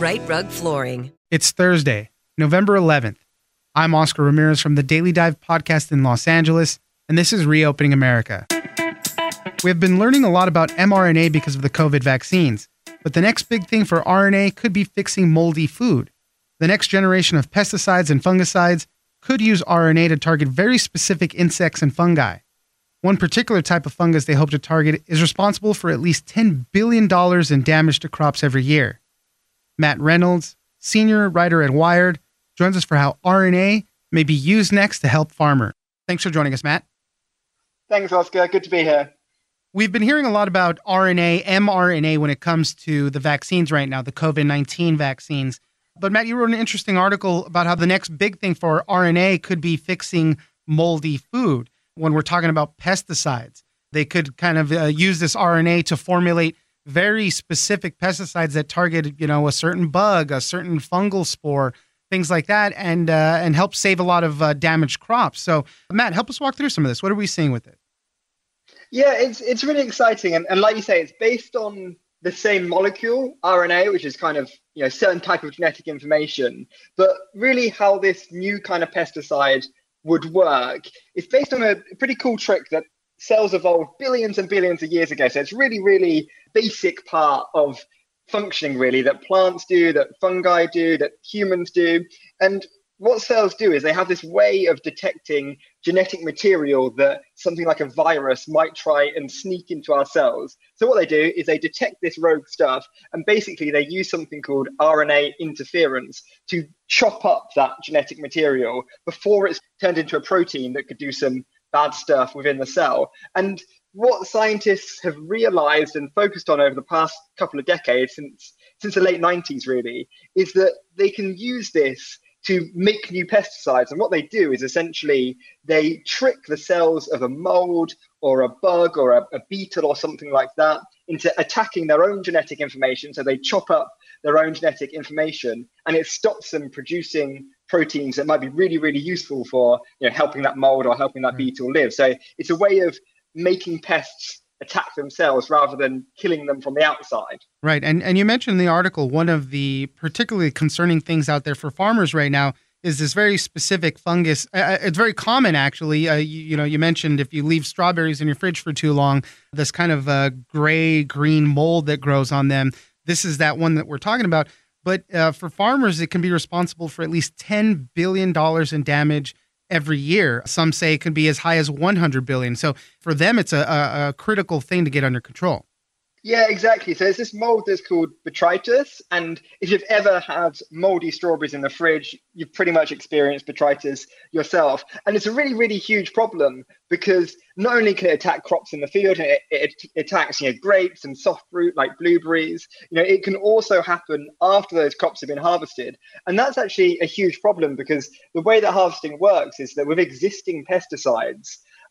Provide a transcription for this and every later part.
Rite Rug Flooring. It's Thursday, November 11th. I'm Oscar Ramirez from the Daily Dive podcast in Los Angeles, and this is Reopening America. We have been learning a lot about mRNA because of the COVID vaccines, but the next big thing for RNA could be fixing moldy food. The next generation of pesticides and fungicides could use RNA to target very specific insects and fungi. One particular type of fungus they hope to target is responsible for at least $10 billion in damage to crops every year. Matt Reynolds, senior writer at Wired, joins us for how RNA may be used next to help farmers. Thanks for joining us, Matt. Thanks, Oscar. Good to be here. We've been hearing a lot about RNA, mRNA when it comes to the vaccines right now, the COVID 19 vaccines. But Matt, you wrote an interesting article about how the next big thing for RNA could be fixing moldy food when we're talking about pesticides. They could kind of uh, use this RNA to formulate very specific pesticides that target, you know, a certain bug, a certain fungal spore, things like that, and uh, and help save a lot of uh, damaged crops. So, Matt, help us walk through some of this. What are we seeing with it? Yeah, it's it's really exciting, and, and like you say, it's based on the same molecule, RNA, which is kind of you know certain type of genetic information. But really, how this new kind of pesticide would work is based on a pretty cool trick that cells evolved billions and billions of years ago. So it's really, really basic part of functioning, really, that plants do, that fungi do, that humans do. And what cells do is they have this way of detecting genetic material that something like a virus might try and sneak into our cells. So what they do is they detect this rogue stuff and basically they use something called RNA interference to chop up that genetic material before it's turned into a protein that could do some bad stuff within the cell. And what scientists have realized and focused on over the past couple of decades since since the late 90s really is that they can use this to make new pesticides. And what they do is essentially they trick the cells of a mold or a bug or a, a, beetle or something like that into attacking their own genetic information. So they chop up their own genetic information and it stops them producing proteins that might be really, really useful for you know, helping that mold or helping that hmm. beetle live. So it's a way of making pests attack themselves rather than killing them from the outside. Right. And and you mentioned in the article one of the particularly concerning things out there for farmers right now is this very specific fungus. Uh, it's very common actually. Uh, you, you, know, you mentioned if you leave strawberries in your fridge for too long, this kind of uh, gray green mold that grows on them. This is that one that we're talking about. But uh, for farmers, it can be responsible for at least $10 billion in damage every year. Some say it could be as high as 100 billion. So for them, it's a, a critical thing to get under control. Yeah, exactly. So it's this mold that's called botrytis. And if you've ever had moldy strawberries in the fridge, you've pretty much experienced botrytis yourself. And it's a really, really huge problem because not only can it attack crops in the field, it, it, it attacks you know, grapes and soft fruit like blueberries, you know, it can also happen after those crops have been harvested. And that's actually a huge problem because the way that harvesting works is that with existing pesticides,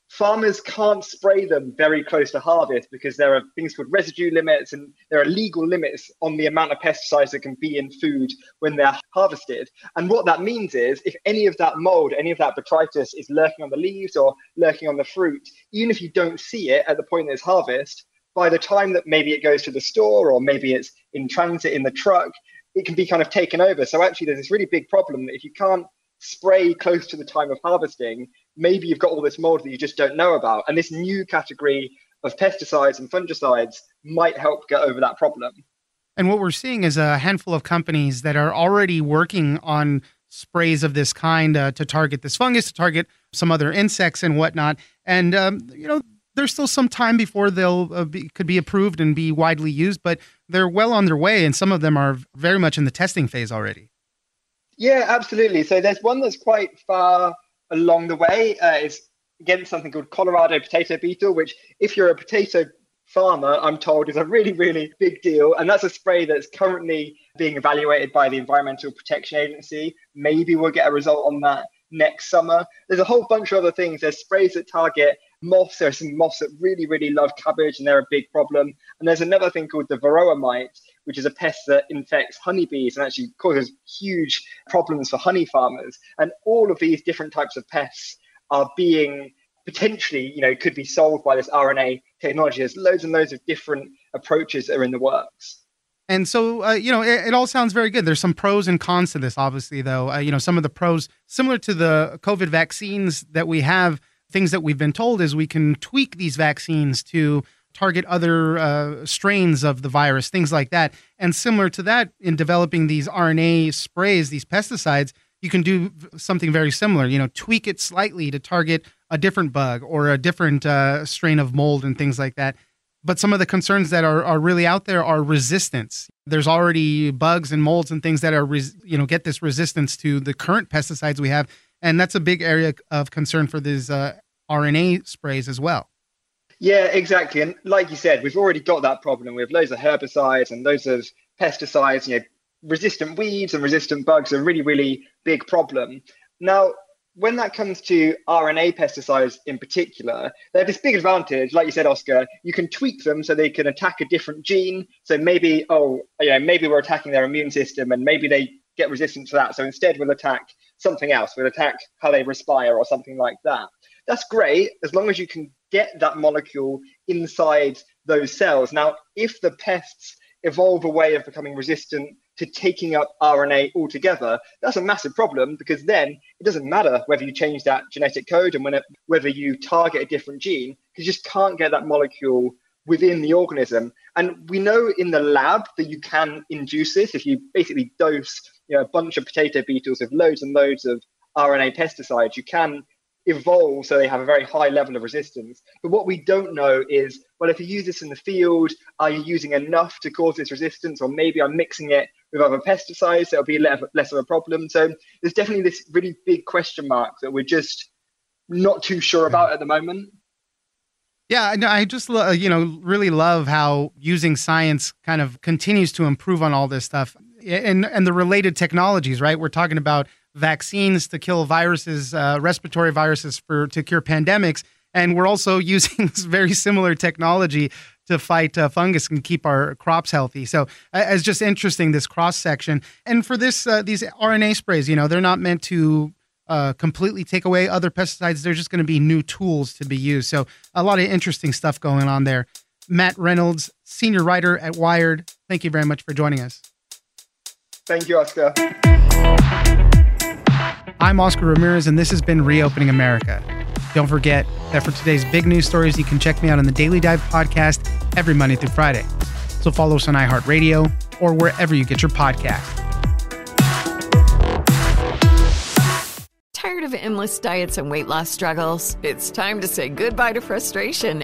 farmers can't spray them very close to harvest because there are things called residue limits and there are legal limits on the amount of pesticides that can be in food when they're harvested. And what that means is if any of that mold, any of that botrytis is lurking on the leaves or lurking on the fruit, even if you don't see it at the point it's harvest, by the time that maybe it goes to the store or maybe it's in transit in the truck, it can be kind of taken over. So actually there's this really big problem that if you can't spray close to the time of harvesting, maybe you've got all this mold that you just don't know about. And this new category of pesticides and fungicides might help get over that problem. And what we're seeing is a handful of companies that are already working on sprays of this kind uh, to target this fungus, to target some other insects and whatnot. And um, you know, there's still some time before they'll uh, be, could be approved and be widely used, but they're well on their way, and some of them are very much in the testing phase already. Yeah, absolutely. So there's one that's quite far along the way. Uh, it's against something called Colorado potato beetle, which, if you're a potato farmer, I'm told is a really, really big deal. And that's a spray that's currently being evaluated by the Environmental Protection Agency. Maybe we'll get a result on that next summer. There's a whole bunch of other things. There's sprays that target moths. There are some moths that really, really love cabbage and they're a big problem. And there's another thing called the varroa mite, which is a pest that infects honeybees and actually causes huge problems for honey farmers. And all of these different types of pests are being potentially, you know, could be solved by this RNA technology. There's loads and loads of different approaches that are in the works. And so, uh, you know, it, it, all sounds very good. There's some pros and cons to this, obviously, though. Uh, you know, some of the pros, similar to the COVID vaccines that we have, things that we've been told is we can tweak these vaccines to target other uh, strains of the virus, things like that. And similar to that, in developing these RNA sprays, these pesticides, you can do something very similar. You know, tweak it slightly to target a different bug or a different uh, strain of mold and things like that. But some of the concerns that are, are really out there are resistance. There's already bugs and molds and things that are, res- you know, get this resistance to the current pesticides we have. And that's a big area of concern for these uh, RNA sprays as well. Yeah, exactly. And like you said, we've already got that problem We have loads of herbicides and loads of pesticides. You know, resistant weeds and resistant bugs are really, really big problem. Now, when that comes to RNA pesticides in particular, they have this big advantage, like you said, Oscar. You can tweak them so they can attack a different gene. So maybe, oh, you know, maybe we're attacking their immune system, and maybe they get resistant to that. So instead, we'll attack something else. We'll attack how they respire or something like that. That's great as long as you can get that molecule inside those cells. Now, if the pests evolve a way of becoming resistant to taking up RNA altogether, that's a massive problem because then it doesn't matter whether you change that genetic code and it, whether you target a different gene, you just can't get that molecule within the organism. And we know in the lab that you can induce this if you basically dose you know, a bunch of potato beetles with loads and loads of RNA pesticides. You can evolve so they have a very high level of resistance. But what we don't know is, well, if you use this in the field, are you using enough to cause this resistance? Or maybe I'm mixing it with other pesticides, it'll be less of a problem. So there's definitely this really big question mark that we're just not too sure about at the moment. Yeah, I no, I just you know really love how using science kind of continues to improve on all this stuff and and the related technologies. Right, we're talking about vaccines to kill viruses, uh, respiratory viruses for to cure pandemics, and we're also using very similar technology to fight uh, fungus and keep our crops healthy. So uh, it's just interesting this cross section. And for this, uh, these RNA sprays, you know, they're not meant to uh, completely take away other pesticides. They're just going to be new tools to be used. So a lot of interesting stuff going on there. Matt Reynolds, senior writer at Wired. Thank you very much for joining us. Thank you, Oscar. I'm Oscar Ramirez, and this has been Reopening America. Don't forget that for today's big news stories, you can check me out on the Daily Dive podcast every Monday through Friday. So follow us on iHeartRadio or wherever you get your podcast. Tired of endless diets and weight loss struggles? It's time to say goodbye to frustration